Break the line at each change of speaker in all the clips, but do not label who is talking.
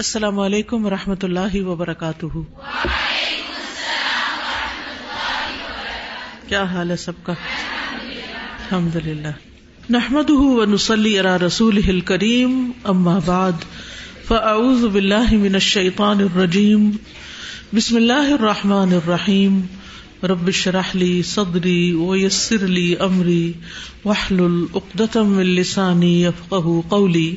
السلام علیکم و رحمۃ اللہ وبرکاتہ۔ کیا حال ہے سب کا؟ الحمد للہ نحمد نسلی علی رسول کریم اما بعد، فاعوذ باللہ من الشیطان الرجیم۔ بسم اللہ الرحمٰن الرحیم۔ رب شرح لی صدری ویسر لی امری۔ وحلل عقدۃ من لسانی قولی۔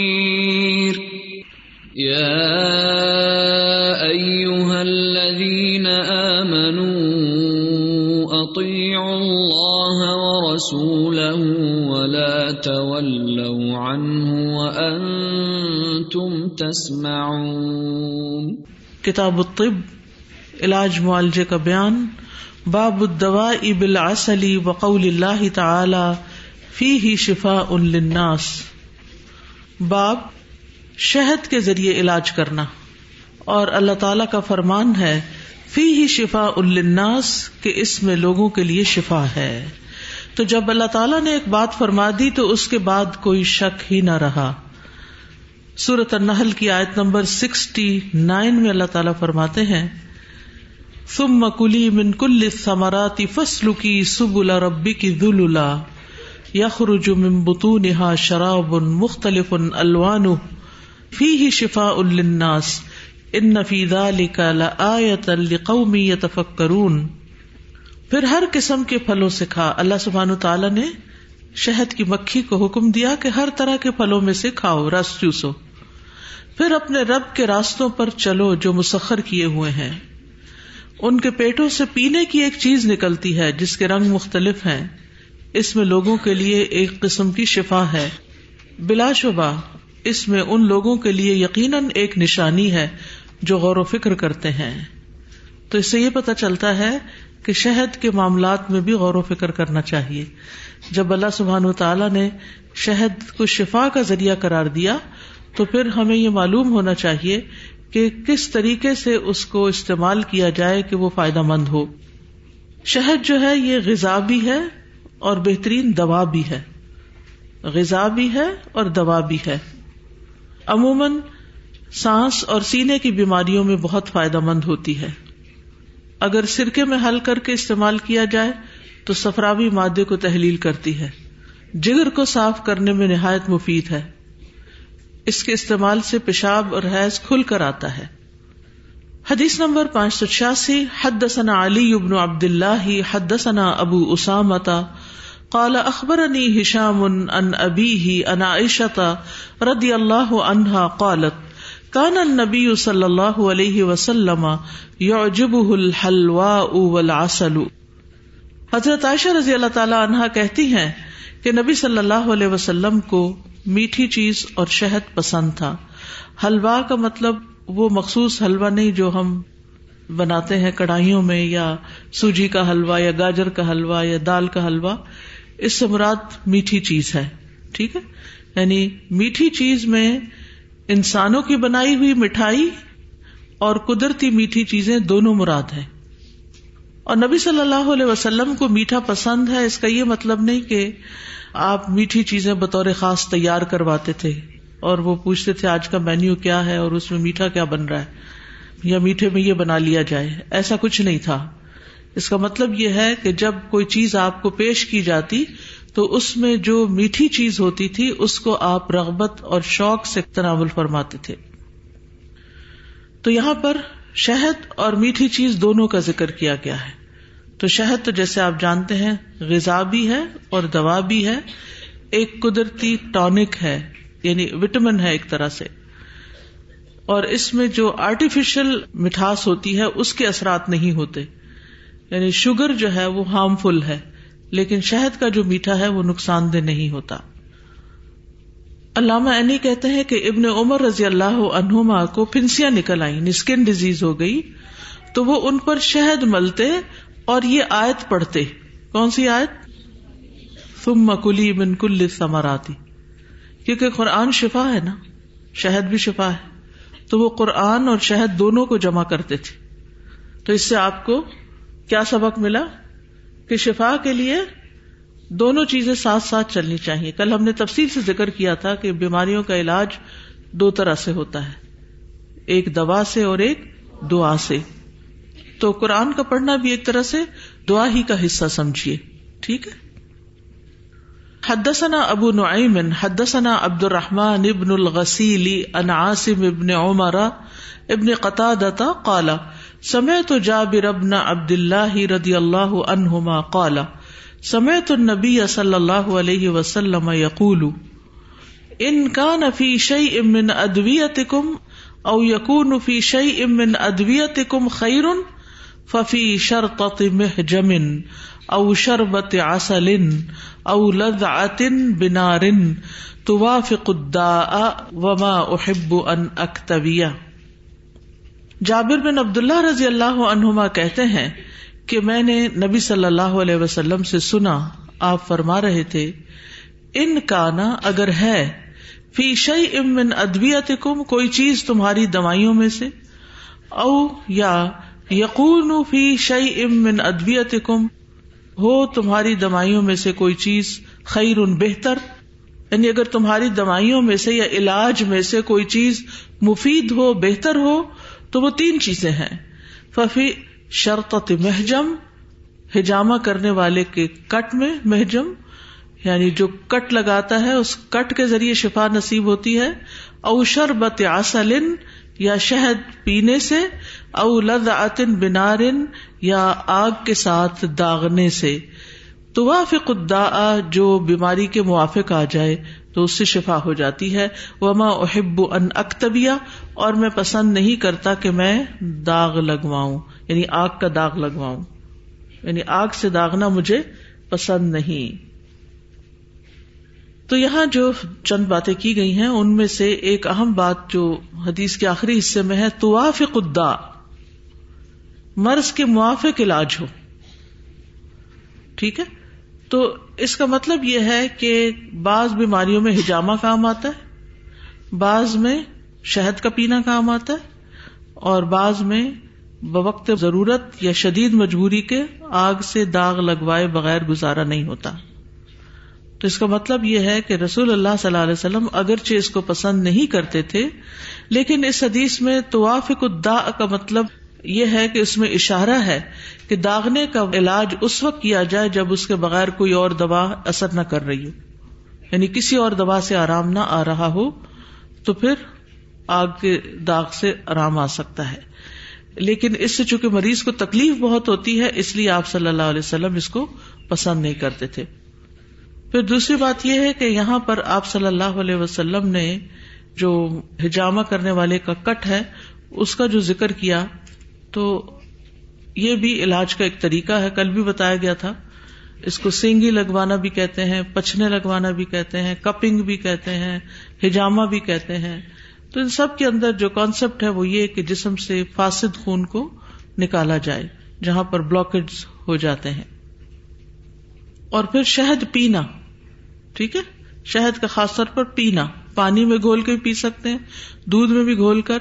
يا أيها الذين آمنوا أطيعوا الله ورسوله ولا تولوا عنه وأنتم تسمعون
کتاب الطب، علاج معالجے کا بیان، باب الدواء بالعسل وقول اللہ تعالی، فیہ شفاء للناس۔ باب شہد کے ذریعے علاج کرنا۔ اور اللہ تعالی کا فرمان ہے فی ہی شفا الناس کہ اس میں لوگوں کے لیے شفا ہے۔ تو جب اللہ تعالیٰ نے ایک بات فرما دی، تو اس کے بعد کوئی شک ہی نہ رہا۔ سورت النحل کی آیت نمبر سکسٹی نائن میں اللہ تعالیٰ فرماتے ہیں سم مکلی من کل ثمراتی فصل کی سب ربی کی دل یخرج من بطونها شراب مختلف الوان فی ہی شفا الناس ان نفیدا لآیت القومی پھر ہر قسم کے پھلوں سے کھا۔ اللہ سبحان تعالیٰ نے شہد کی مکھی کو حکم دیا کہ ہر طرح کے پھلوں میں سے کھاؤ، رس چوسو۔ پھر اپنے رب کے راستوں پر چلو جو مسخر کیے ہوئے ہیں۔ ان کے پیٹوں سے پینے کی ایک چیز نکلتی ہے جس کے رنگ مختلف ہیں۔ اس میں لوگوں کے لیے ایک قسم کی شفا ہے۔ بلا شبہ اس میں ان لوگوں کے لیے یقیناً ایک نشانی ہے جو غور و فکر کرتے ہیں۔ تو اس سے یہ پتا چلتا ہے کہ شہد کے معاملات میں بھی غور و فکر کرنا چاہیے۔ جب اللہ سبحان و تعالیٰ نے شہد کو شفا کا ذریعہ قرار دیا، تو پھر ہمیں یہ معلوم ہونا چاہیے کہ کس طریقے سے اس کو استعمال کیا جائے کہ وہ فائدہ مند ہو۔ شہد جو ہے، یہ غذا بھی ہے اور بہترین دوا بھی ہے۔ غذا بھی ہے اور دوا بھی ہے۔ عموماً سانس اور سینے کی بیماریوں میں بہت فائدہ مند ہوتی ہے۔ اگر سرکے میں حل کر کے استعمال کیا جائے تو سفراوی مادے کو تحلیل کرتی ہے۔ جگر کو صاف کرنے میں نہایت مفید ہے۔ اس کے استعمال سے پیشاب اور حیض کھل کر آتا ہے۔ حدیث نمبر پانچ سو چھیاسی حد ثنا علی ابن عبد اللہ حد ثنا ابو اسامتا قال اخبرني هشام ان ابيه ان عائشه رضي الله عنها قالت كان النبي صلى الله عليه وسلم يعجبه الحلواء والعسل. حضرت عائشہ رضی اللہ تعالی عنہا کہتی ہیں کہ نبی صلی اللہ علیہ وسلم کو میٹھی چیز اور شہد پسند تھا۔ حلوا کا مطلب وہ مخصوص حلوا نہیں جو ہم بناتے ہیں کڑھائیوں میں یا سوجی کا حلوا یا گاجر کا حلوا یا دال کا حلوا۔ اس سے مراد میٹھی چیز ہے، ٹھیک ہے؟ یعنی میٹھی چیز میں انسانوں کی بنائی ہوئی مٹھائی اور قدرتی میٹھی چیزیں دونوں مراد ہے اور نبی صلی اللہ علیہ وسلم کو میٹھا پسند ہے، اس کا یہ مطلب نہیں کہ آپ میٹھی چیزیں بطور خاص تیار کرواتے تھے اور وہ پوچھتے تھے آج کا مینیو کیا ہے اور اس میں میٹھا کیا بن رہا ہے، یا میٹھے میں یہ بنا لیا جائے۔ ایسا کچھ نہیں تھا۔ اس کا مطلب یہ ہے کہ جب کوئی چیز آپ کو پیش کی جاتی تو اس میں جو میٹھی چیز ہوتی تھی، اس کو آپ رغبت اور شوق سے تناول فرماتے تھے۔ تو یہاں پر شہد اور میٹھی چیز دونوں کا ذکر کیا گیا ہے۔ تو شہد تو جیسے آپ جانتے ہیں، غذا بھی ہے اور دوا بھی ہے۔ ایک قدرتی ٹونک ہے یعنی وٹامن ہے ایک طرح سے۔ اور اس میں جو آرٹیفیشل مٹھاس ہوتی ہے، اس کے اثرات نہیں ہوتے۔ یعنی شوگر جو ہے وہ ہارمفل ہے، لیکن شہد کا جو میٹھا ہے وہ نقصان دہ نہیں ہوتا۔ علامہ عنی کہتے ہیں کہ ابن عمر رضی اللہ عنہما کو پھنسیاں نکل آئی اسکن ڈیزیز ہو گئی، تو وہ ان پر شہد ملتے اور یہ آیت پڑھتے۔ کون سی آیت؟ تم مکلی بن کل سمراتی کیونکہ قرآن شفا ہے نا، شہد بھی شفا ہے۔ تو وہ قرآن اور شہد دونوں کو جمع کرتے تھے۔ تو اس سے آپ کو کیا سبق ملا کہ شفا کے لیے دونوں چیزیں ساتھ ساتھ چلنی چاہیے۔ کل ہم نے تفصیل سے ذکر کیا تھا کہ بیماریوں کا علاج دو طرح سے ہوتا ہے۔ ایک دوا سے اور ایک دعا سے۔ تو قرآن کا پڑھنا بھی ایک طرح سے دعا ہی کا حصہ سمجھیے۔ ٹھیک ہے؟ حدثنا ابو نعیم، حدثنا عبد الرحمن ابن الغسیلی ان عاصم ابن عمر ابن قطادة قال سمعت جابر ابن عبد الله رضی اللہ عنہما قال، سمعت النبی صلی اللہ علیہ وسلم یقول، ان كان في شيء من ادویتكم او يكون في شيء من ادویتكم خير ففي شرطة محجم او شربت عسل او لذعت بنار توافق الداء وما احب ان اکتبیہ جابر بن عبداللہ رضی اللہ عنہما کہتے ہیں کہ میں نے نبی صلی اللہ علیہ وسلم سے سنا، آپ فرما رہے تھے، ان کا نا اگر ہے، فی شعی امن ادبیت کم کوئی چیز تمہاری دوائیوں میں سے، او یا یقون فی شعی امن ادبیت کم ہو تمہاری دوائیوں میں سے کوئی چیز خیر ان بہتر یعنی اگر تمہاری دوائیوں میں سے یا علاج میں سے کوئی چیز مفید ہو، بہتر ہو تو وہ تین چیزیں ہیں۔ ففی شرط محجم ہجامہ کرنے والے کے کٹ میں محجم یعنی جو کٹ لگاتا ہے، اس کٹ کے ذریعے شفا نصیب ہوتی ہے۔ او شربت آسلن یا شہد پینے سے۔ او لد عطن بنارن، یا آگ کے ساتھ داغنے سے۔ تو وافق جو بیماری کے موافق آ جائے تو اس سے شفا ہو جاتی ہے۔ وما احب ان اکتبیا اور میں پسند نہیں کرتا کہ میں داغ لگواؤں یعنی آگ کا داغ لگواؤں۔ یعنی آگ سے داغنا مجھے پسند نہیں۔ تو یہاں جو چند باتیں کی گئی ہیں، ان میں سے ایک اہم بات جو حدیث کے آخری حصے میں ہے، توافق الدا مرض کے موافق علاج ہو۔ ٹھیک ہے؟ تو اس کا مطلب یہ ہے کہ بعض بیماریوں میں ہجامہ کام آتا ہے، بعض میں شہد کا پینا کام آتا ہے، اور بعض میں بوقت ضرورت یا شدید مجبوری کے آگ سے داغ لگوائے بغیر گزارا نہیں ہوتا۔ تو اس کا مطلب یہ ہے کہ رسول اللہ صلی اللہ علیہ وسلم اگرچہ اس کو پسند نہیں کرتے تھے، لیکن اس حدیث میں توافق الدا کا مطلب یہ ہے کہ اس میں اشارہ ہے کہ داغنے کا علاج اس وقت کیا جائے جب اس کے بغیر کوئی اور دوا اثر نہ کر رہی ہو۔ یعنی کسی اور دوا سے آرام نہ آ رہا ہو، تو پھر آگ کے داغ سے آرام آ سکتا ہے۔ لیکن اس سے چونکہ مریض کو تکلیف بہت ہوتی ہے، اس لیے آپ صلی اللہ علیہ وسلم اس کو پسند نہیں کرتے تھے۔ پھر دوسری بات یہ ہے کہ یہاں پر آپ صلی اللہ علیہ وسلم نے جو ہجامہ کرنے والے کا کٹ ہے، اس کا جو ذکر کیا تو یہ بھی علاج کا ایک طریقہ ہے۔ کل بھی بتایا گیا تھا۔ اس کو سینگی لگوانا بھی کہتے ہیں، پچھنے لگوانا بھی کہتے ہیں، کپنگ بھی کہتے ہیں، ہجامہ بھی کہتے ہیں۔ تو ان سب کے اندر جو کانسیپٹ ہے وہ یہ کہ جسم سے فاسد خون کو نکالا جائے، جہاں پر بلاکیج ہو جاتے ہیں۔ اور پھر شہد پینا، ٹھیک ہے؟ شہد کا خاص طور پر پینا۔ پانی میں گھول کے بھی پی سکتے ہیں، دودھ میں بھی گھول کر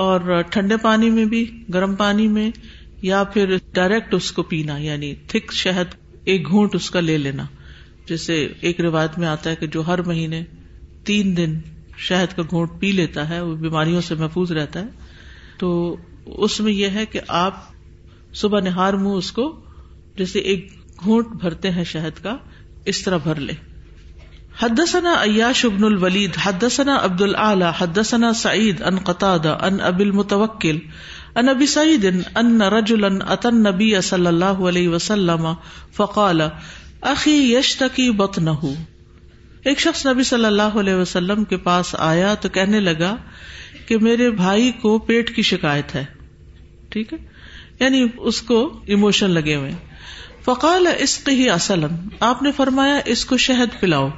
اور ٹھنڈے پانی میں بھی، گرم پانی میں، یا پھر ڈائریکٹ اس کو پینا یعنی تھک شہد ایک گھونٹ اس کا لے لینا۔ جیسے ایک روایت میں آتا ہے کہ جو ہر مہینے تین دن شہد کا گھونٹ پی لیتا ہے، وہ بیماریوں سے محفوظ رہتا ہے۔ تو اس میں یہ ہے کہ آپ صبح نہار منہ اس کو، جیسے ایک گھونٹ بھرتے ہیں شہد کا، اس طرح بھر لے حدثنا عیاش ابن الولید، حدثنا عبد العلی حدثنا سعید ان قطادہ ان اب المتوکل ان ابی سعید، ان رجلا اتى النبي صلی اللہ علیہ وسلم فقال، اخی یشتکی بطنه ایک شخص نبی صلی اللہ علیہ وسلم کے پاس آیا تو کہنے لگا کہ میرے بھائی کو پیٹ کی شکایت ہے۔ ٹھیک ہے؟ یعنی اس کو ایموشن لگے ہوئے۔ فقال اس ہی اصل آپ نے فرمایا، اس کو شہد پلاؤ۔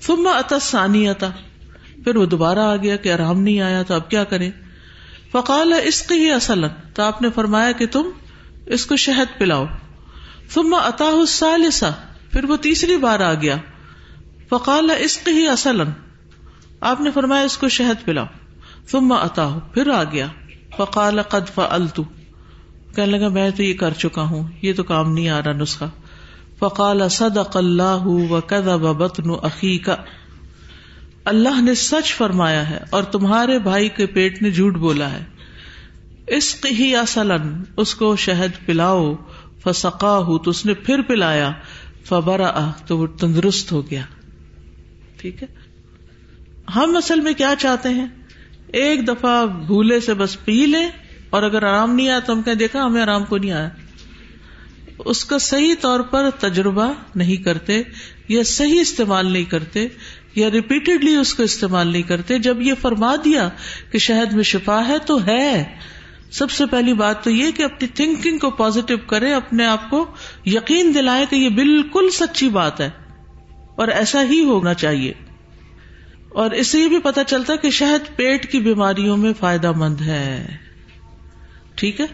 ثم اتا ثانی پھر وہ دوبارہ آ گیا کہ آرام نہیں آیا تو اب کیا کرے فقال اس کی ہی اصل، تو آپ نے فرمایا کہ تم اس کو شہد پلاؤ۔ ثم اتا الثالثہ پھر وہ تیسری بار آ گیا۔ فقال اس کی ہی اصل، آپ نے فرمایا اس کو شہد پلاؤ۔ ثم اتا پھر آ گیا۔ فقال قد فعلت۔ کہنے لگا، میں تو یہ کر چکا ہوں، یہ تو کام نہیں آ رہا نسخہ۔ فقال صدق اللہ وكذب بطن اخيك اللہ نے سچ فرمایا ہے اور تمہارے بھائی کے پیٹ نے جھوٹ بولا ہے۔ اس ہی اصلن اس کو شہد پلاؤ۔ فسقا ہوں تو اس نے پھر پلایا۔ فبرا تو وہ تندرست ہو گیا۔ ٹھیک ہے؟ ہم اصل میں کیا چاہتے ہیں؟ ایک دفعہ بھولے سے بس پی لیں اور اگر آرام نہیں آیا تو ہم کہیں دیکھا ہمیں آرام کو نہیں آیا۔ اس کا صحیح طور پر تجربہ نہیں کرتے یا صحیح استعمال نہیں کرتے یا ریپیٹڈلی اس کو استعمال نہیں کرتے۔ جب یہ فرما دیا کہ شہد میں شفا ہے تو ہے۔ سب سے پہلی بات تو یہ کہ اپنی تھنکنگ کو پازیٹو کرے اپنے آپ کو یقین دلائے کہ یہ بالکل سچی بات ہے۔ اور ایسا ہی ہونا چاہیے۔ اور اس سے یہ بھی پتا چلتا کہ شہد پیٹ کی بیماریوں میں فائدہ مند ہے۔ ٹھیک ہے؟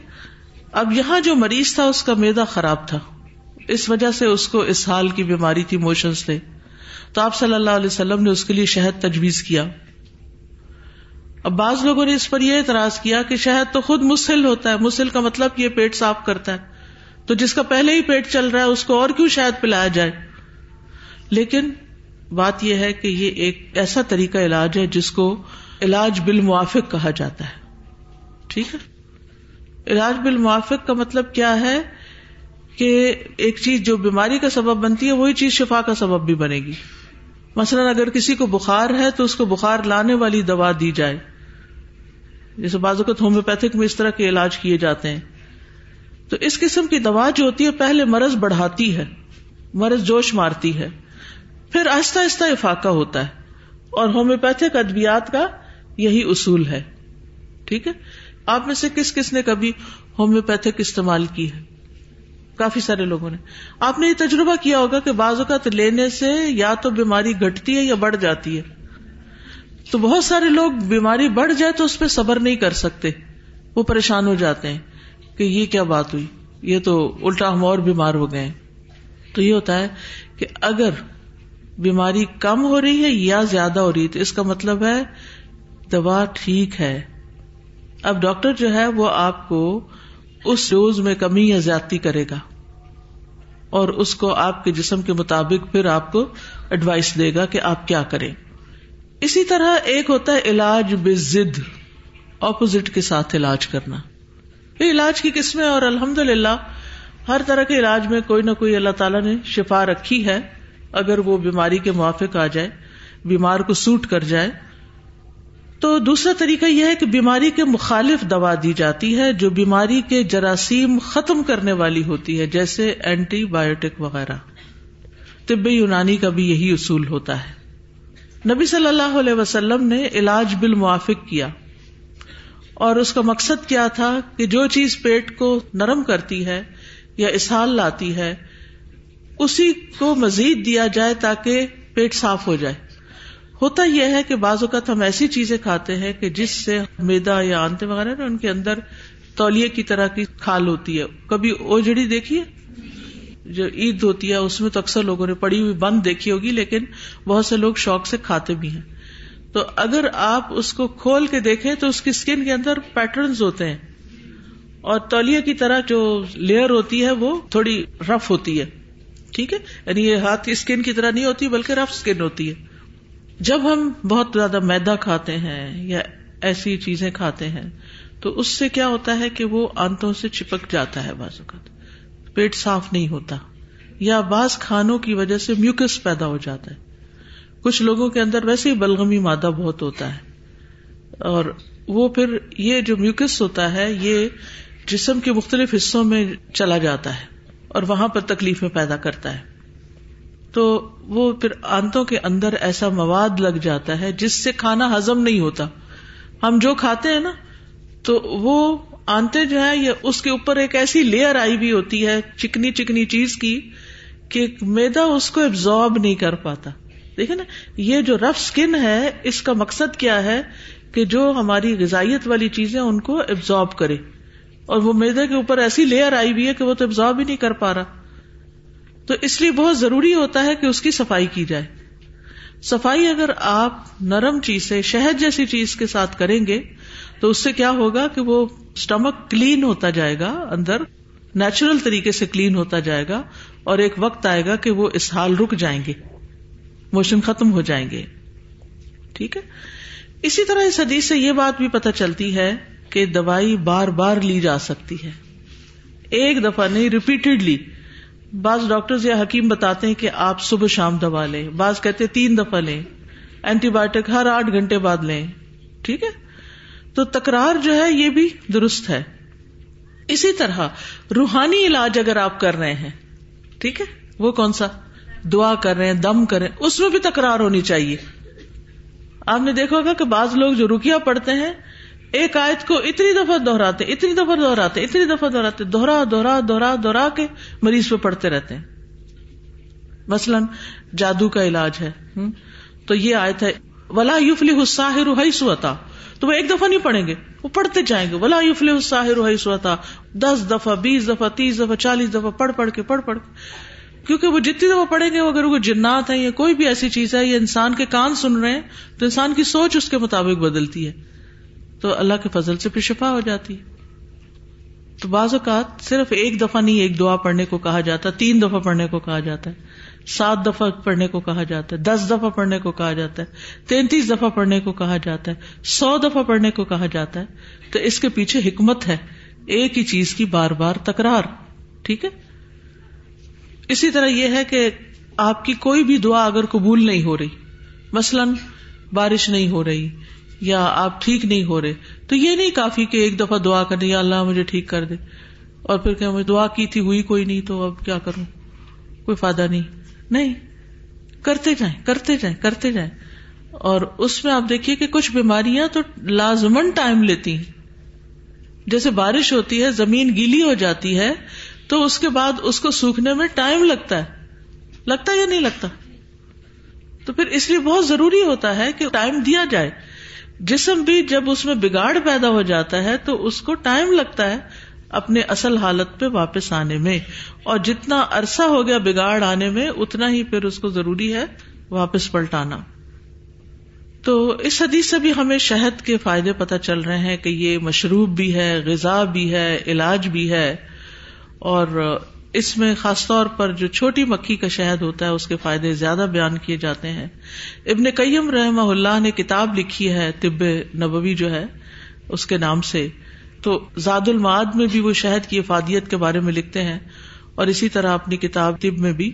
اب یہاں جو مریض تھا، اس کا میدا خراب تھا۔ اس وجہ سے اس کو اس حال کی بیماری تھی موشنس تھے تو آپ صلی اللہ علیہ وسلم نے اس کے لیے شہد تجویز کیا۔ اب بعض لوگوں نے اس پر یہ اعتراض کیا کہ شہد تو خود مسل ہوتا ہے۔ مسل کا مطلب یہ پیٹ صاف کرتا ہے۔ تو جس کا پہلے ہی پیٹ چل رہا ہے، اس کو اور کیوں شہد پلایا جائے؟ لیکن بات یہ ہے کہ یہ ایک ایسا طریقہ علاج ہے جس کو علاج بالموافق کہا جاتا ہے۔ ٹھیک ہے؟ علاج بالموافق کا مطلب کیا ہے کہ ایک چیز جو بیماری کا سبب بنتی ہے، وہی چیز شفا کا سبب بھی بنے گی۔ مثلاً اگر کسی کو بخار ہے تو اس کو بخار لانے والی دوا دی جائے۔ جیسے بعض اوقات ہومیوپیتھک میں اس طرح کے علاج کیے جاتے ہیں۔ تو اس قسم کی دوا جو ہوتی ہے، پہلے مرض بڑھاتی ہے، مرض جوش مارتی ہے۔ پھر آہستہ آہستہ افاقہ ہوتا ہے۔ اور ہومیوپیتھک ادویات کا یہی اصول ہے۔ ٹھیک ہے؟ آپ میں سے کس کس نے کبھی ہومیوپیتھک استعمال کی ہے؟ کافی سارے لوگوں نے۔ آپ نے یہ تجربہ کیا ہوگا کہ بعض اوقات لینے سے یا تو بیماری گٹتی ہے یا بڑھ جاتی ہے۔ تو بہت سارے لوگ بیماری بڑھ جائے تو اس پہ صبر نہیں کر سکتے۔ وہ پریشان ہو جاتے ہیں کہ یہ کیا بات ہوئی؟ یہ تو الٹا ہم اور بیمار ہو گئے تو یہ ہوتا ہے کہ اگر بیماری کم ہو رہی ہے یا زیادہ ہو رہی ہے تو اس کا مطلب ہے دوا ٹھیک ہے۔ اب ڈاکٹر جو ہے وہ آپ کو اس ڈوز میں کمی یا زیادتی کرے گا اور اس کو آپ کے جسم کے مطابق پھر آپ کو ایڈوائس دے گا کہ آپ کیا کریں۔ اسی طرح ایک ہوتا ہے علاج بے ضد اپوزٹ کے ساتھ علاج کرنا۔ یہ علاج کی قسمیں اور الحمد للہ ہر طرح کے علاج میں کوئی نہ کوئی اللہ تعالیٰ نے شفا رکھی ہے۔ اگر وہ بیماری کے موافق آ جائے، بیمار کو سوٹ کر جائے تو دوسرا طریقہ یہ ہے کہ بیماری کے مخالف دوا دی جاتی ہے، جو بیماری کے جراثیم ختم کرنے والی ہوتی ہے، جیسے اینٹی بایوٹک وغیرہ۔ طب یونانی کا بھی یہی اصول ہوتا ہے۔ نبی صلی اللہ علیہ وسلم نے علاج بالموافق کیا۔ اور اس کا مقصد کیا تھا کہ جو چیز پیٹ کو نرم کرتی ہے یا اسہال لاتی ہے، اسی کو مزید دیا جائے تاکہ پیٹ صاف ہو جائے۔ ہوتا یہ ہے کہ بعض اوقات ہم ایسی چیزیں کھاتے ہیں کہ جس سے میدا یا آنتے وغیرہ نا، ان کے اندر تولیے کی طرح کی کھال ہوتی ہے۔ کبھی اوجڑی دیکھیے جو عید ہوتی ہے، اس میں تو اکثر لوگوں نے پڑی ہوئی بند دیکھی ہوگی، لیکن بہت سے لوگ شوق سے کھاتے بھی ہیں۔ تو اگر آپ اس کو کھول کے دیکھیں تو اس کی اسکن کے اندر پیٹرنز ہوتے ہیں۔ اور تولیے کی طرح جو لیئر ہوتی ہے، وہ تھوڑی رف ہوتی ہے۔ ٹھیک ہے؟ یعنی یہ ہاتھ کی اسکن کی طرح نہیں ہوتی، بلکہ رف اسکن ہوتی ہے۔ جب ہم بہت زیادہ میدا کھاتے ہیں یا ایسی چیزیں کھاتے ہیں، تو اس سے کیا ہوتا ہے کہ وہ آنتوں سے چپک جاتا ہے بعض اوقات۔ پیٹ صاف نہیں ہوتا۔ یا بعض کھانوں کی وجہ سے میوکس پیدا ہو جاتا ہے۔ کچھ لوگوں کے اندر ویسے ہی بلغمی مادہ بہت ہوتا ہے۔ اور وہ پھر یہ جو میوکس ہوتا ہے، یہ جسم کے مختلف حصوں میں چلا جاتا ہے اور وہاں پر تکلیفیں پیدا کرتا ہے۔ تو وہ پھر آنتوں کے اندر ایسا مواد لگ جاتا ہے جس سے کھانا ہزم نہیں ہوتا۔ ہم جو کھاتے ہیں نا، تو وہ آنتے جو ہے یہ اس کے اوپر ایک ایسی لیئر آئی بھی ہوتی ہے، چکنی چکنی چیز کی کہ میدا اس کو ایبزارب نہیں کر پاتا۔ دیکھیں نا، یہ جو رف اسکن ہے، اس کا مقصد کیا ہے کہ جو ہماری غذائیت والی چیزیں ان کو ابزارب کرے۔ اور وہ میدے کے اوپر ایسی لیئر آئی ہوئی ہے کہ وہ تو ابزارب ہی نہیں کر پا رہا۔ تو اس لیے بہت ضروری ہوتا ہے کہ اس کی صفائی کی جائے۔ صفائی اگر آپ نرم چیز سے، شہد جیسی چیز کے ساتھ کریں گے، تو اس سے کیا ہوگا کہ وہ اسٹمک کلین ہوتا جائے گا، اندر نیچرل طریقے سے کلین ہوتا جائے گا، اور ایک وقت آئے گا کہ وہ اس حال رک جائیں گے۔ موشن ختم ہو جائیں گے۔ ٹھیک ہے؟ اسی طرح اس حدیث سے یہ بات بھی پتہ چلتی ہے کہ دوائی بار بار لی جا سکتی ہے۔ ایک دفعہ نہیں ریپیٹڈلی بعض ڈاکٹر یا حکیم بتاتے ہیں کہ آپ صبح شام دوا لیں، بعض کہتے تین دفعہ لیں، اینٹی بایوٹک ہر آٹھ گھنٹے بعد لیں، ٹھیک ہے؟ تو تکرار جو ہے یہ بھی درست ہے۔ اسی طرح روحانی علاج اگر آپ کر رہے ہیں، ٹھیک ہے؟ وہ کون سا؟ دعا کر رہے ہیں، دم کر رہے ہیں، اس میں بھی تکرار ہونی چاہیے۔ آپ نے دیکھا ہوگا کہ بعض لوگ جو رکیا پڑھتے ہیں ایک آیت کو اتنی دفعہ دہراتے، اتنی دفعہ دہراتے، اتنی دفعہ دہراتے دوہرا دوہرا دوہرا دوہرا کے مریض پہ پڑھتے رہتے ہیں۔ مثلاً جادو کا علاج ہے تو یہ آیت ہے، ولا یوفلی حساہر سوتا تو وہ ایک دفعہ نہیں پڑھیں گے، وہ پڑھتے جائیں گے۔ ولا یوفلی حساہر سوتا دس دفعہ، بیس دفعہ، تیس دفعہ، چالیس دفعہ، پڑھ پڑھ کے، پڑھ پڑھ کے۔ کیونکہ وہ جتنی دفعہ پڑھیں گے وہ اگر وہ جنات ہیں یا کوئی بھی ایسی چیز ہے یا انسان کے کان سن رہے ہیں، تو انسان کی سوچ اس کے مطابق بدلتی ہے۔ تو اللہ کے فضل سے پھر شفا ہو جاتی تو بعض اوقات صرف ایک دفعہ نہیں، ایک دعا پڑھنے کو کہا جاتا، تین دفعہ پڑھنے کو کہا جاتا ہے، سات دفعہ پڑھنے کو کہا جاتا ہے، دس دفعہ پڑھنے کو کہا جاتا ہے، تینتیس دفعہ پڑھنے کو کہا جاتا ہے، سو دفعہ پڑھنے کو کہا جاتا ہے۔ تو اس کے پیچھے حکمت ہے، ایک ہی چیز کی بار بار تکرار۔ ٹھیک ہے؟ اسی طرح یہ ہے کہ آپ کی کوئی بھی دعا اگر قبول نہیں ہو رہی، مثلاً بارش نہیں ہو رہی یا آپ ٹھیک نہیں ہو رہے، تو یہ نہیں کافی کہ ایک دفعہ دعا کرنے یا اللہ مجھے ٹھیک کر دے۔ اور پھر کہ دعا کی تھی، ہوئی کوئی نہیں، تو اب کیا کروں؟ کوئی فائدہ نہیں۔ نہیں، کرتے جائیں کرتے جائیں کرتے جائیں۔ اور اس میں آپ دیکھیے کہ کچھ بیماریاں تو لازمن ٹائم لیتی ہیں۔ جیسے بارش ہوتی ہے، زمین گیلی ہو جاتی ہے، تو اس کے بعد اس کو سوکھنے میں ٹائم لگتا ہے۔ لگتا یا نہیں لگتا؟ تو پھر اس لیے بہت ضروری ہوتا ہے کہ ٹائم دیا جائے۔ جسم بھی جب اس میں بگاڑ پیدا ہو جاتا ہے تو اس کو ٹائم لگتا ہے اپنے اصل حالت پہ واپس آنے میں اور جتنا عرصہ ہو گیا بگاڑ آنے میں، اتنا ہی پھر اس کو ضروری ہے واپس پلٹانا۔ تو اس حدیث سے بھی ہمیں شہد کے فائدے پتہ چل رہے ہیں کہ یہ مشروب بھی ہے، غذا بھی ہے، علاج بھی ہے اور اس میں خاص طور پر جو چھوٹی مکھی کا شہد ہوتا ہے، اس کے فائدے زیادہ بیان کیے جاتے ہیں۔ ابن قیم رحم اللہ نے کتاب لکھی ہے، طب نبوی جو ہے، اس کے نام سے۔ تو زاد المعاد میں بھی وہ شہد کی افادیت کے بارے میں لکھتے ہیں، اور اسی طرح اپنی کتاب طب میں بھی۔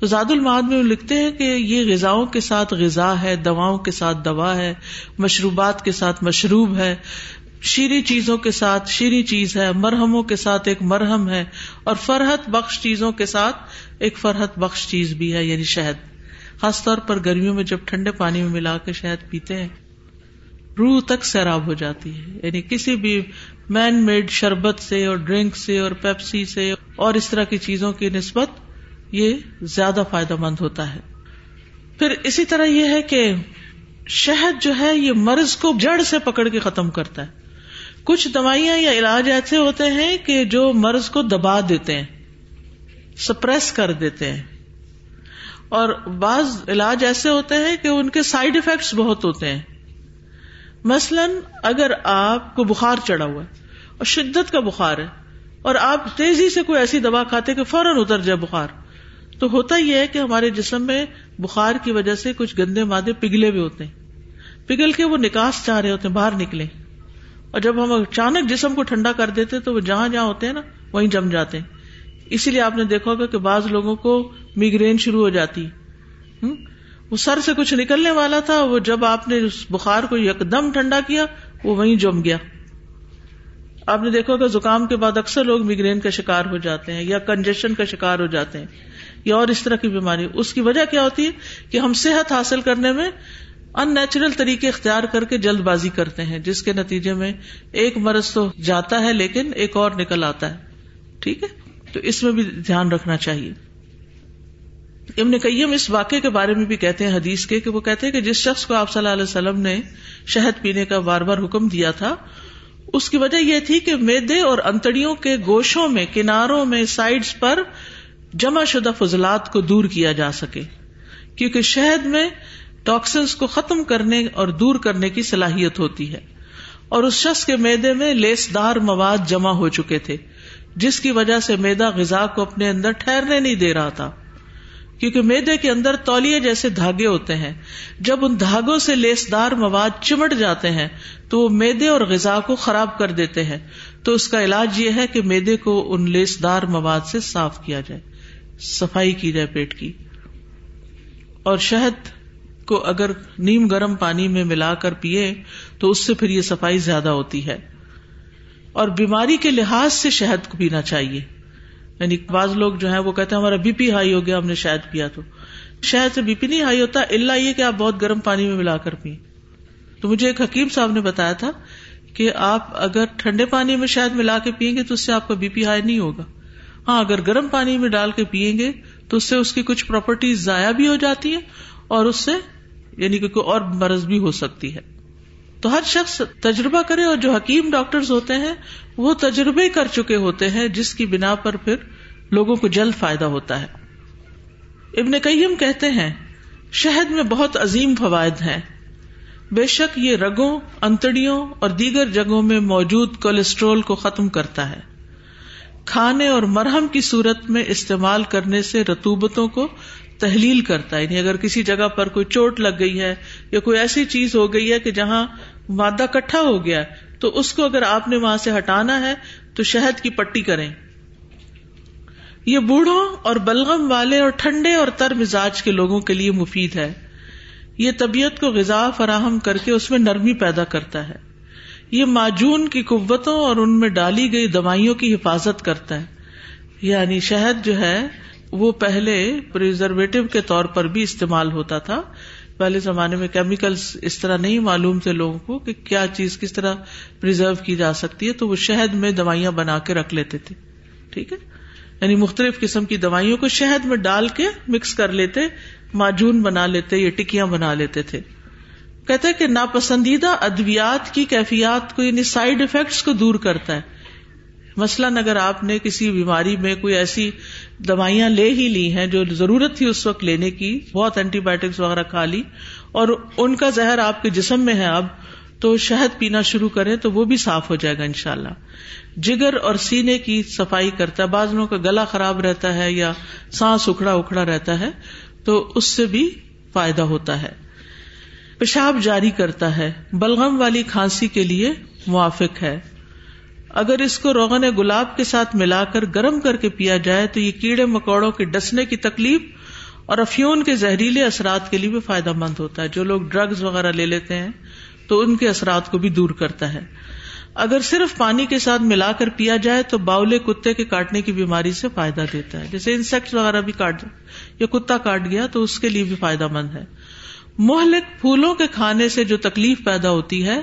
تو زاد المعاد میں وہ لکھتے ہیں کہ یہ غذاؤں کے ساتھ غذا ہے، دواؤں کے ساتھ دوا ہے، مشروبات کے ساتھ مشروب ہے۔ شیریں چیزوں کے ساتھ شیریں چیز ہے، مرہموں کے ساتھ ایک مرہم ہے، اور فرحت بخش چیزوں کے ساتھ ایک فرحت بخش چیز بھی ہے یعنی شہد۔ خاص طور پر گرمیوں میں جب ٹھنڈے پانی میں ملا کے شہد پیتے ہیں، روح تک سیراب ہو جاتی ہے۔ یعنی کسی بھی مین میڈ شربت سے اور ڈرنک سے اور پیپسی سے اور اس طرح کی چیزوں کی نسبت یہ زیادہ فائدہ مند ہوتا ہے۔ پھر اسی طرح یہ ہے کہ شہد جو ہے، یہ مرض کو جڑ سے پکڑ کے ختم کرتا ہے۔ کچھ دوائیاں یا علاج ایسے ہوتے ہیں کہ جو مرض کو دبا دیتے ہیں، سپریس کر دیتے ہیں۔ اور بعض علاج ایسے ہوتے ہیں کہ ان کے سائڈ افیکٹس بہت ہوتے ہیں۔ مثلاً اگر آپ کو بخار چڑھا ہوا ہے اور شدت کا بخار ہے اور آپ تیزی سے کوئی ایسی دوا کھاتے کہ فوراً اتر جائے بخار، تو ہوتا یہ ہے کہ ہمارے جسم میں بخار کی وجہ سے کچھ گندے مادے پگھلے بھی ہوتے ہیں۔ پگھل کے وہ نکاس چاہ رہے ہوتے ہیں، باہر نکلے۔ اور جب ہم اچانک جسم کو ٹھنڈا کر دیتے تو وہ جہاں جہاں ہوتے ہیں نا، وہیں جم جاتے ہیں۔ اسی لیے آپ نے دیکھا ہوگا کہ بعض لوگوں کو میگرین شروع ہو جاتی۔ وہ سر سے کچھ نکلنے والا تھا، وہ جب آپ نے اس بخار کو یکدم ٹھنڈا کیا، وہ وہیں جم گیا۔ آپ نے دیکھا کہ زکام کے بعد اکثر لوگ میگرین کا شکار ہو جاتے ہیں یا کنجیشن کا شکار ہو جاتے ہیں یا اور اس طرح کی بیماری۔ اس کی وجہ کیا ہوتی ہے کہ ہم صحت حاصل کرنے میں ان نیچرل طریقے اختیار کر کے جلد بازی کرتے ہیں، جس کے نتیجے میں ایک مرض تو جاتا ہے لیکن ایک اور نکل آتا ہے۔ ٹھیک ہے؟ تو اس میں بھی دھیان رکھنا چاہیے۔ ابن قیم اس واقعے کے بارے میں بھی کہتے ہیں، حدیث کے، کہ وہ کہتے ہیں کہ جس شخص کو آپ صلی اللہ علیہ وسلم نے شہد پینے کا بار بار حکم دیا تھا، اس کی وجہ یہ تھی کہ میدے اور انتڑیوں کے گوشوں میں، کناروں میں، سائڈز پر جمع شدہ فضلات کو دور کیا جا سکے۔ کیونکہ شہد میں ٹاکسنس کو ختم کرنے اور دور کرنے کی صلاحیت ہوتی ہے۔ اور اس شخص کے میدے میں لیس دار مواد جمع ہو چکے تھے، جس کی وجہ سے میدا غذا کو اپنے اندر ٹھہرنے نہیں دے رہا تھا۔ کیونکہ میدے کے اندر تولیے جیسے دھاگے ہوتے ہیں۔ جب ان دھاگوں سے لیس دار مواد چمٹ جاتے ہیں، تو وہ میدے اور غذا کو خراب کر دیتے ہیں۔ تو اس کا علاج یہ ہے کہ میدے کو ان لیس دار مواد سے صاف کیا جائے، صفائی کی جائے پیٹ کی۔ اور شہد کو اگر نیم گرم پانی میں ملا کر پیے تو اس سے پھر یہ صفائی زیادہ ہوتی ہے۔ اور بیماری کے لحاظ سے شہد کو پینا چاہیے۔ یعنی بعض لوگ جو ہے وہ کہتے ہیں ہمارا بی پی ہائی ہو گیا، ہم نے شہد پیا تو۔ شہد سے بی پی نہیں ہائی ہوتا اللہ یہ کہ آپ بہت گرم پانی میں ملا کر پیئیں تو مجھے ایک حکیم صاحب نے بتایا تھا کہ آپ اگر ٹھنڈے پانی میں شہد ملا کے پیئیں گے تو اس سے آپ کا بی پی ہائی نہیں ہوگا۔ ہاں اگر گرم پانی میں ڈال کے پیئیں گے تو اس سے اس کی کچھ پراپرٹیز ضائع بھی ہو جاتی ہیں اور اس سے یعنی کہ کوئی اور مرض بھی ہو سکتی ہے۔ تو ہر شخص تجربہ کرے اور جو حکیم ڈاکٹر ہوتے ہیں، وہ تجربے کر چکے ہوتے ہیں، جس کی بنا پر پھر لوگوں کو جلد فائدہ ہوتا ہے۔ ابن کئیم کہتے ہیں، شہد میں بہت عظیم فوائد ہیں۔ بے شک یہ رگوں، انتڑیوں اور دیگر جگہوں میں موجود کولیسٹرول کو ختم کرتا ہے۔ کھانے اور مرہم کی صورت میں استعمال کرنے سے رتوبتوں کو تحلیل کرتا ہے۔ یعنی اگر کسی جگہ پر کوئی چوٹ لگ گئی ہے یا کوئی ایسی چیز ہو گئی ہے کہ جہاں مادہ کٹھا ہو گیا تو اس کو اگر آپ نے وہاں سے ہٹانا ہے تو شہد کی پٹی کریں۔ یہ بوڑھوں اور بلغم والے اور ٹھنڈے اور تر مزاج کے لوگوں کے لیے مفید ہے۔ یہ طبیعت کو غذا فراہم کر کے اس میں نرمی پیدا کرتا ہے۔ یہ معجون کی قوتوں اور ان میں ڈالی گئی دوائیوں کی حفاظت کرتا ہے۔ یعنی شہد جو ہے وہ پہلے پرزرویٹو کے طور پر بھی استعمال ہوتا تھا۔ پہلے زمانے میں کیمیکل اس طرح نہیں معلوم تھے لوگوں کو کہ کیا چیز کس طرح پرزرو کی جا سکتی ہے، تو وہ شہد میں دوائیاں بنا کے رکھ لیتے تھے۔ ٹھیک ہے؟ یعنی مختلف قسم کی دوائیوں کو شہد میں ڈال کے مکس کر لیتے، معجون بنا لیتے، یا ٹکیاں بنا لیتے تھے۔ کہتے کہ ناپسندیدہ ادویات کی کیفیات کو یعنی سائڈ افیکٹس کو دور کرتا ہے۔ مثلاً اگر آپ نے کسی بیماری میں کوئی ایسی دوائیاں لے ہی لی ہیں جو ضرورت تھی اس وقت لینے کی، بہت اینٹی بایوٹکس وغیرہ کھا لی، اور ان کا زہر آپ کے جسم میں ہے اب، تو شہد پینا شروع کریں تو وہ بھی صاف ہو جائے گا انشاءاللہ۔ جگر اور سینے کی صفائی کرتا ہے، بعض لوگوں کا گلا خراب رہتا ہے یا سانس اکھڑا اکھڑا رہتا ہے، تو اس سے بھی فائدہ ہوتا ہے۔ پیشاب جاری کرتا ہے، بلغم والی کھانسی کے لیے موافق ہے۔ اگر اس کو روغن گلاب کے ساتھ ملا کر گرم کر کے پیا جائے تو یہ کیڑے مکوڑوں کے ڈسنے کی تکلیف اور افیون کے زہریلے اثرات کے لیے بھی فائدہ مند ہوتا ہے۔ جو لوگ ڈرگز وغیرہ لے لیتے ہیں تو ان کے اثرات کو بھی دور کرتا ہے۔ اگر صرف پانی کے ساتھ ملا کر پیا جائے تو باؤلے کتے کے کاٹنے کی بیماری سے فائدہ دیتا ہے۔ جیسے انسیکٹ وغیرہ بھی کاٹ یا کتا کاٹ گیا تو اس کے لیے بھی فائدہ مند ہے۔ مہلک پھولوں کے کھانے سے جو تکلیف پیدا ہوتی ہے،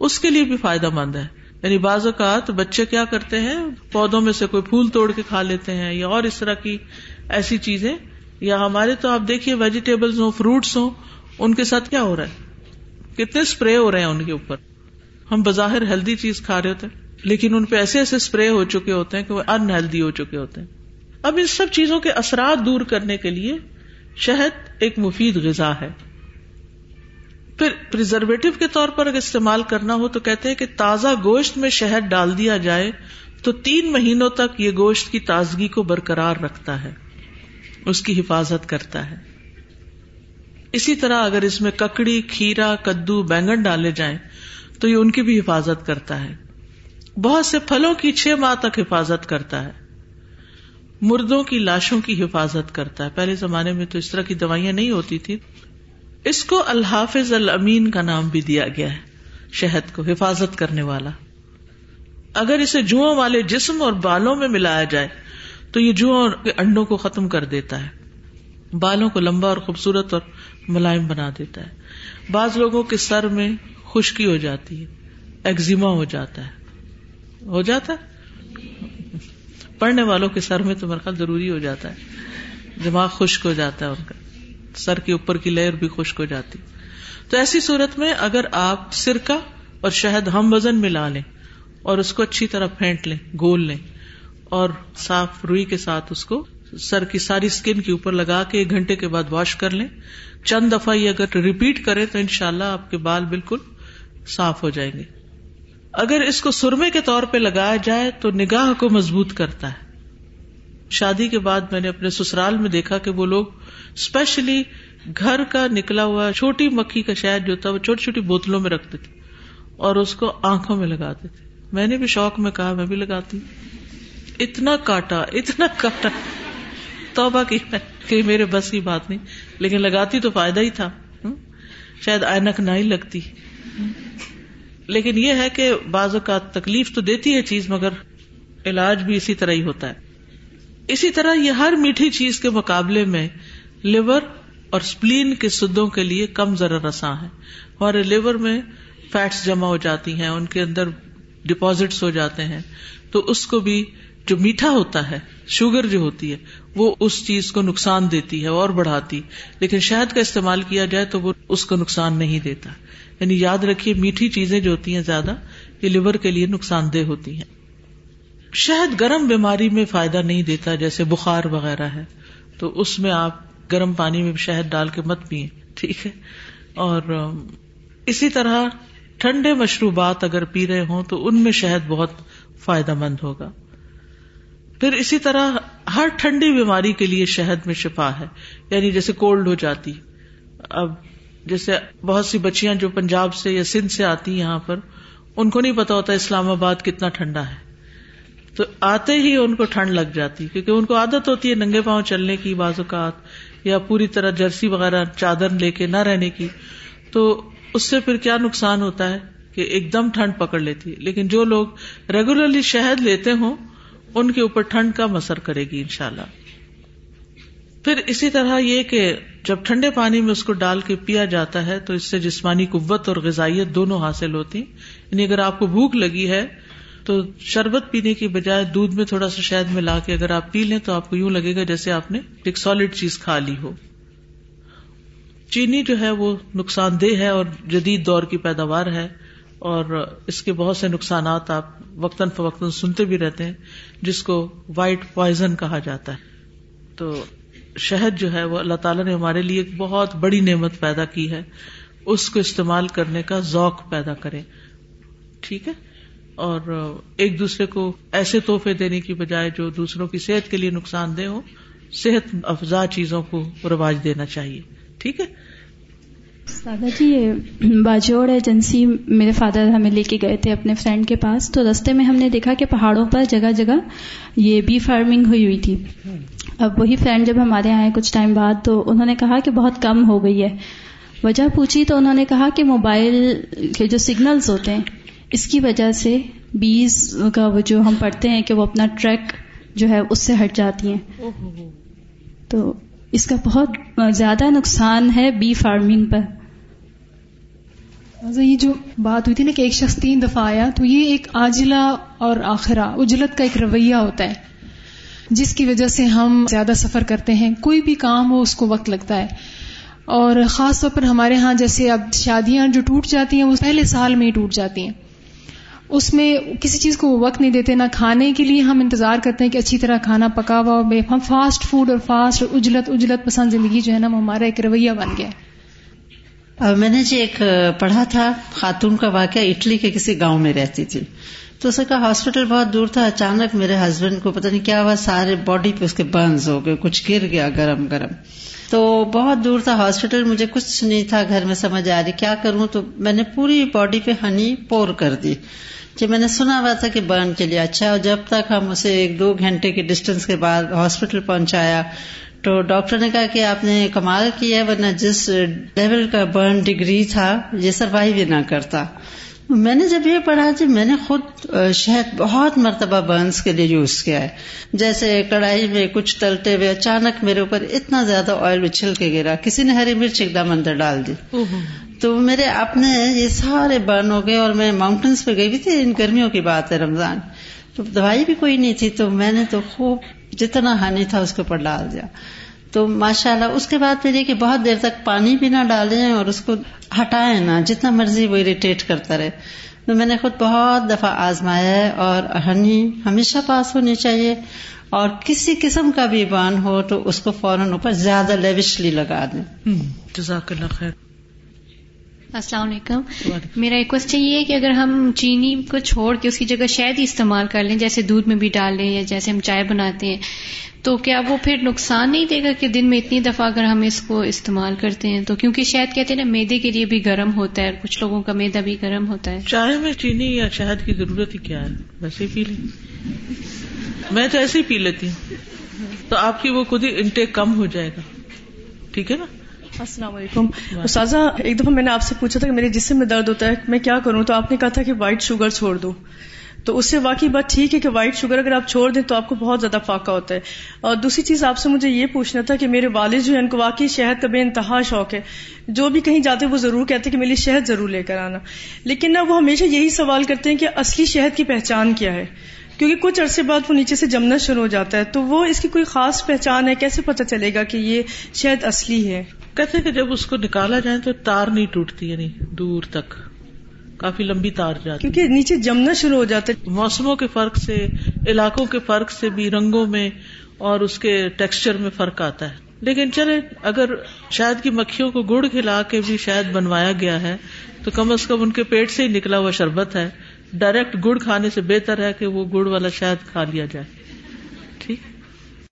اس کے لیے بھی فائدہ مند ہے۔ یعنی بعض اوقات بچے کیا کرتے ہیں، پودوں میں سے کوئی پھول توڑ کے کھا لیتے ہیں یا اور اس طرح کی ایسی چیزیں۔ یا ہمارے تو آپ دیکھیے ویجیٹیبلس ہوں فروٹس ہوں، ان کے ساتھ کیا ہو رہا ہے؟ کتنے اسپرے ہو رہے ہیں ان کے اوپر؟ ہم بظاہر ہیلدی چیز کھا رہے ہوتے ہیں، لیکن ان پہ ایسے ایسے اسپرے ہو چکے ہوتے ہیں کہ وہ انہیلدی ہو چکے ہوتے ہیں۔ اب ان سب چیزوں کے اثرات دور کرنے کے لیے شہد ایک مفید غذا ہے۔ پھر پرزرویٹو کے طور پر اگر استعمال کرنا ہو تو کہتے ہیں کہ تازہ گوشت میں شہد ڈال دیا جائے تو تین مہینوں تک یہ گوشت کی تازگی کو برقرار رکھتا ہے، اس کی حفاظت کرتا ہے۔ اسی طرح اگر اس میں ککڑی، کھیرا، کدو، بینگن ڈالے جائیں تو یہ ان کی بھی حفاظت کرتا ہے۔ بہت سے پھلوں کی چھ ماہ تک حفاظت کرتا ہے۔ مردوں کی لاشوں کی حفاظت کرتا ہے۔ پہلے زمانے میں تو اس طرح کی دوائیاں نہیں ہوتی تھی اس کو الحافظ الامین کا نام بھی دیا گیا ہے، شہد کو، حفاظت کرنے والا۔ اگر اسے جو والے جسم اور بالوں میں ملایا جائے، تو یہ جو انڈوں کو ختم کر دیتا ہے۔ بالوں کو لمبا اور خوبصورت اور ملائم بنا دیتا ہے۔ بعض لوگوں کے سر میں خشکی ہو جاتی ہے ایگزیما ہو جاتا ہے۔ ہو جاتا؟ ہے پڑھنے والوں کے سر میں تو مرکز ضروری ہو جاتا ہے۔ دماغ خشک ہو جاتا ہے ان کا۔ سر کے اوپر کی لیئر بھی خشک ہو جاتی۔ تو ایسی صورت میں اگر آپ سرکہ اور شہد ہم وزن ملا لیں اور اس کو اچھی طرح پھینٹ لیں، گول لیں اور صاف روئی کے ساتھ اس کو سر کی ساری اسکن کے اوپر لگا کے ایک گھنٹے کے بعد واش کر لیں۔ چند دفعہ یہ اگر ریپیٹ کریں تو ان شاء اللہ آپ کے بال بالکل صاف ہو جائیں گے۔ اگر اس کو سرمے کے طور پہ لگایا جائے تو نگاہ کو مضبوط کرتا ہے۔ شادی کے بعد میں نے اپنے سسرال میں دیکھا کہ وہ لوگ اسپیشلی گھر کا نکلا ہوا چھوٹی مکھی کا شہد جو تھا وہ چھوٹی چھوٹی بوتلوں میں رکھتے تھے اور اس کو آنکھوں میں لگاتے تھے۔ میں نے بھی شوق میں کہا، میں بھی لگاتی اتنا کاٹا اتنا کاٹا۔ توبہ کی، کہ میرے بس کی بات نہیں، لیکن لگاتی تو فائدہ ہی تھا۔ شاید اینک نہ ہی لگتی۔ لیکن یہ ہے کہ بعض اوقات تکلیف تو دیتی ہے چیز، مگر علاج بھی اسی طرح ہی ہوتا ہے۔ اسی طرح یہ ہر میٹھی چیز کے مقابلے میں لیور اور اسپلین کے سدوں کے لیے کم ذرا رساں ہے ہمارے لیور میں فیٹس جمع ہو جاتی ہیں، ان کے اندر ڈپازٹس ہو جاتے ہیں۔ تو اس کو بھی جو میٹھا ہوتا ہے، شوگر جو ہوتی ہے، وہ اس چیز کو نقصان دیتی ہے، اور بڑھاتی۔ لیکن شہد کا استعمال کیا جائے تو وہ اس کو نقصان نہیں دیتا۔ یعنی یاد رکھیے، میٹھی چیزیں جو ہوتی ہیں زیادہ، یہ لیور کے لیے نقصان دہ ہوتی ہیں۔ شہد گرم بیماری میں فائدہ نہیں دیتا، جیسے بخار وغیرہ ہے۔ تو اس میں آپ گرم پانی میں شہد ڈال کے مت پیئیں، ٹھیک ہے؟ اور اسی طرح ٹھنڈے مشروبات اگر پی رہے ہوں تو ان میں شہد بہت فائدہ مند ہوگا۔ پھر اسی طرح ہر ٹھنڈی بیماری کے لیے شہد میں شفا ہے یعنی جیسے کولڈ ہو جاتی۔ اب جیسے بہت سی بچیاں جو پنجاب سے یا سندھ سے آتی یہاں پر، ان کو نہیں پتا ہوتا اسلام آباد کتنا ٹھنڈا ہے۔ تو آتے ہی ان کو ٹھنڈ لگ جاتی، کیونکہ ان کو عادت ہوتی ہے ننگے پاؤں چلنے کی بعض اوقات۔ یا پوری طرح جرسی وغیرہ چادر لے کے نہ رہنے کی، تو اس سے پھر کیا نقصان ہوتا ہے کہ ایک دم ٹھنڈ پکڑ لیتی ہے؟ لیکن جو لوگ ریگولرلی شہد لیتے ہوں، ان کے اوپر ٹھنڈ کا مسر کرے گی ان شاء اللہ پھر اسی طرح یہ کہ جب ٹھنڈے پانی میں اس کو ڈال کے پیا جاتا ہے، تو اس سے جسمانی قوت اور غذائیت دونوں حاصل ہوتی۔ یعنی اگر آپ کو بھوک لگی ہے تو شربت پینے کی بجائے دودھ میں تھوڑا سا شہد ملا کے اگر آپ پی لیں تو آپ کو یوں لگے گا جیسے آپ نے ایک سالڈ چیز کھا لی ہو۔ چینی جو ہے وہ نقصان دہ ہے اور جدید دور کی پیداوار ہے اور اس کے بہت سے نقصانات آپ وقتاً فوقتاً سنتے بھی رہتے ہیں، جس کو وائٹ پوائزن کہا جاتا ہے۔ تو شہد جو ہے وہ اللہ تعالیٰ نے ہمارے لیے ایک بہت بڑی نعمت پیدا کی ہے۔ اس کو استعمال کرنے کا ذوق پیدا کرے ٹھیک ہے؟ اور ایک دوسرے کو ایسے تحفے دینے کی بجائے جو دوسروں کی صحت کے لیے نقصان دہ ہو صحت افزا چیزوں کو رواج دینا چاہیے۔ ٹھیک ہے؟
سادہ جی یہ باجوڑ ایجنسی میرے فادر ہمیں لے کے گئے تھے اپنے فرینڈ کے پاس۔ تو رستے میں ہم نے دیکھا کہ پہاڑوں پر جگہ جگہ یہ بی فارمنگ ہوئی ہوئی تھی۔ اب وہی فرینڈ جب ہمارے آئے کچھ ٹائم بعد تو انہوں نے کہا کہ بہت کم ہو گئی ہے۔ وجہ پوچھی تو انہوں نے کہا کہ موبائل کے جو سگنلز ہوتے ہیں اس کی وجہ سے بیز کا وہ جو ہم پڑھتے ہیں کہ وہ اپنا ٹریک جو ہے اس سے ہٹ جاتی ہیں۔ تو اس کا بہت زیادہ نقصان ہے بی فارمنگ پر۔
اچھا، یہ جو بات ہوئی تھی نا کہ ایک شخص تین دفعہ آیا، تو یہ ایک آجلا اور آخرا اجلت کا ایک رویہ ہوتا ہے، جس کی وجہ سے ہم زیادہ سفر کرتے ہیں۔ کوئی بھی کام ہو، اس کو وقت لگتا ہے۔ اور خاص طور پر ہمارے ہاں جیسے اب شادیاں جو ٹوٹ جاتی ہیں، وہ پہلے سال میں ہی ٹوٹ جاتی ہیں۔ اس میں کسی چیز کو وہ وقت نہیں دیتے، نہ کھانے کے لیے ہم انتظار کرتے ہیں کہ اچھی طرح کھانا پکا ہوا ہم فاسٹ فوڈ اور فاسٹ اجلت اجلت پسند زندگی جو ہے نا، وہ ہمارا ایک رویہ بن گیا ہے۔
میں نے جی ایک پڑھا تھا، خاتون کا واقعہ اٹلی کے کسی گاؤں میں رہتی تھی۔ تو اسے کا ہاسپٹل بہت دور تھا، اچانک میرے ہسبینڈ کو پتہ نہیں کیا ہوا، سارے باڈی پہ اس کے برنز ہو گئے، کچھ گر گیا، گرم گرم۔ تو بہت دور تھا ہاسپٹل، مجھے کچھ نہیں تھا گھر میں سمجھ آ رہی، کیا کروں؟ تو میں نے پوری باڈی پہ ہنی پور کر دی۔ کہ میں نے سنا ہوا تھا کہ برن کے لیے اچھا اور جب تک ہم اسے ایک دو گھنٹے کے ڈسٹینس کے بعد ہاسپٹل پہنچایا، تو ڈاکٹر نے کہا کہ آپ نے کمال کیا ورنہ جس لیول کا برن ڈگری تھا، یہ سروائو بھی نہ کرتا۔ میں نے جب یہ پڑھا جی میں نے خود شہد بہت مرتبہ برنس کے لیے یوز کیا ہے۔ جیسے کڑھائی میں کچھ تلتے ہوئے اچانک میرے اوپر اتنا زیادہ آئل اچھل کے گرا کسی نے ہری مرچ ایک دم اندر ڈال دی۔ تو میرے اپنے یہ سارے برن ہو گئے اور میں ماؤنٹینس پہ گئی بھی تھی ان گرمیوں کی بات ہے رمضان۔ تو دوائی بھی کوئی نہیں تھی تو میں نے تو خوب جتنا ہانی تھا اس کے اوپر ڈال دیا۔ تو ماشاء اللہ اس کے بعد پھر یہ کہ بہت دیر تک پانی بھی نہ ڈالیں اور اس کو ہٹائیں نہ جتنا مرضی وہ اریٹیٹ کرتا رہے۔ تو میں نے خود بہت دفعہ آزمایا ہے اور ہنی ہمیشہ پاس ہونی چاہیے۔ اور کسی قسم کا بھی بان ہو تو اس کو فوراً اوپر زیادہ لیوشلی لگا دیں۔
جزاک اللہ خیر۔
السلام علیکم۔ میرا ایک کوشچن یہ ہے کہ اگر ہم چینی کو چھوڑ کے اس کی جگہ شہد ہی استعمال کر لیں جیسے دودھ میں بھی ڈال لیں یا جیسے ہم چائے بناتے ہیں تو کیا وہ پھر نقصان نہیں دے گا کہ دن میں اتنی دفعہ اگر ہم اس کو استعمال کرتے ہیں؟ تو کیونکہ شہد کہتے ہیں نا میدے کے لیے بھی گرم ہوتا ہے اور کچھ لوگوں کا میدا بھی گرم ہوتا ہے۔
چائے میں چینی یا شہد کی ضرورت ہی کیا ہے؟ ویسے ہی پی لیں۔ میں تو ایسے ہی پی لیتی ہوں۔ تو آپ کی وہ خود ہی انٹیک کم ہو جائے گا۔ ٹھیک ہے نا؟
السلام علیکم۔ استاذہ ایک دفعہ میں نے آپ سے پوچھا تھا کہ میرے جسم میں درد ہوتا ہے میں کیا کروں؟ تو آپ نے کہا تھا کہ وائٹ شوگر چھوڑ دو۔ تو اس سے واقعی بات ٹھیک ہے کہ وائٹ شوگر اگر آپ چھوڑ دیں تو آپ کو بہت زیادہ فاقہ ہوتا ہے۔ اور دوسری چیز آپ سے مجھے یہ پوچھنا تھا کہ میرے والد جو ہے ان کو واقعی شہد کا بے انتہا شوق ہے۔ جو بھی کہیں جاتے وہ ضرور کہتے کہ میرے لیے شہد ضرور لے کر آنا۔ لیکن نہ وہ ہمیشہ یہی سوال کرتے ہیں کہ اصلی شہد کی پہچان کیا ہے؟ کیونکہ کچھ عرصے بعد وہ نیچے سے جمنا شروع ہو جاتا ہے۔ تو وہ اس کی کوئی خاص پہچان ہے؟ کیسے پتہ چلے گا کہ یہ شہد اصلی ہے؟
کہتے کہ جب اس کو نکالا جائے تو تار نہیں ٹوٹتی یعنی دور تک۔ کافی لمبی تار جاتی
کیونکہ نیچے جمنا شروع ہو جاتا ہے۔
موسموں کے فرق سے علاقوں کے فرق سے بھی رنگوں میں اور اس کے ٹیکسچر میں فرق آتا ہے۔ لیکن چلے اگر شاید کی مکھیوں کو گڑ کھلا کے بھی شاید بنوایا گیا ہے تو کم از کم ان کے پیٹ سے ہی نکلا ہوا شربت ہے۔ ڈائریکٹ گڑ کھانے سے بہتر ہے کہ وہ گڑ والا شاید کھا لیا جائے۔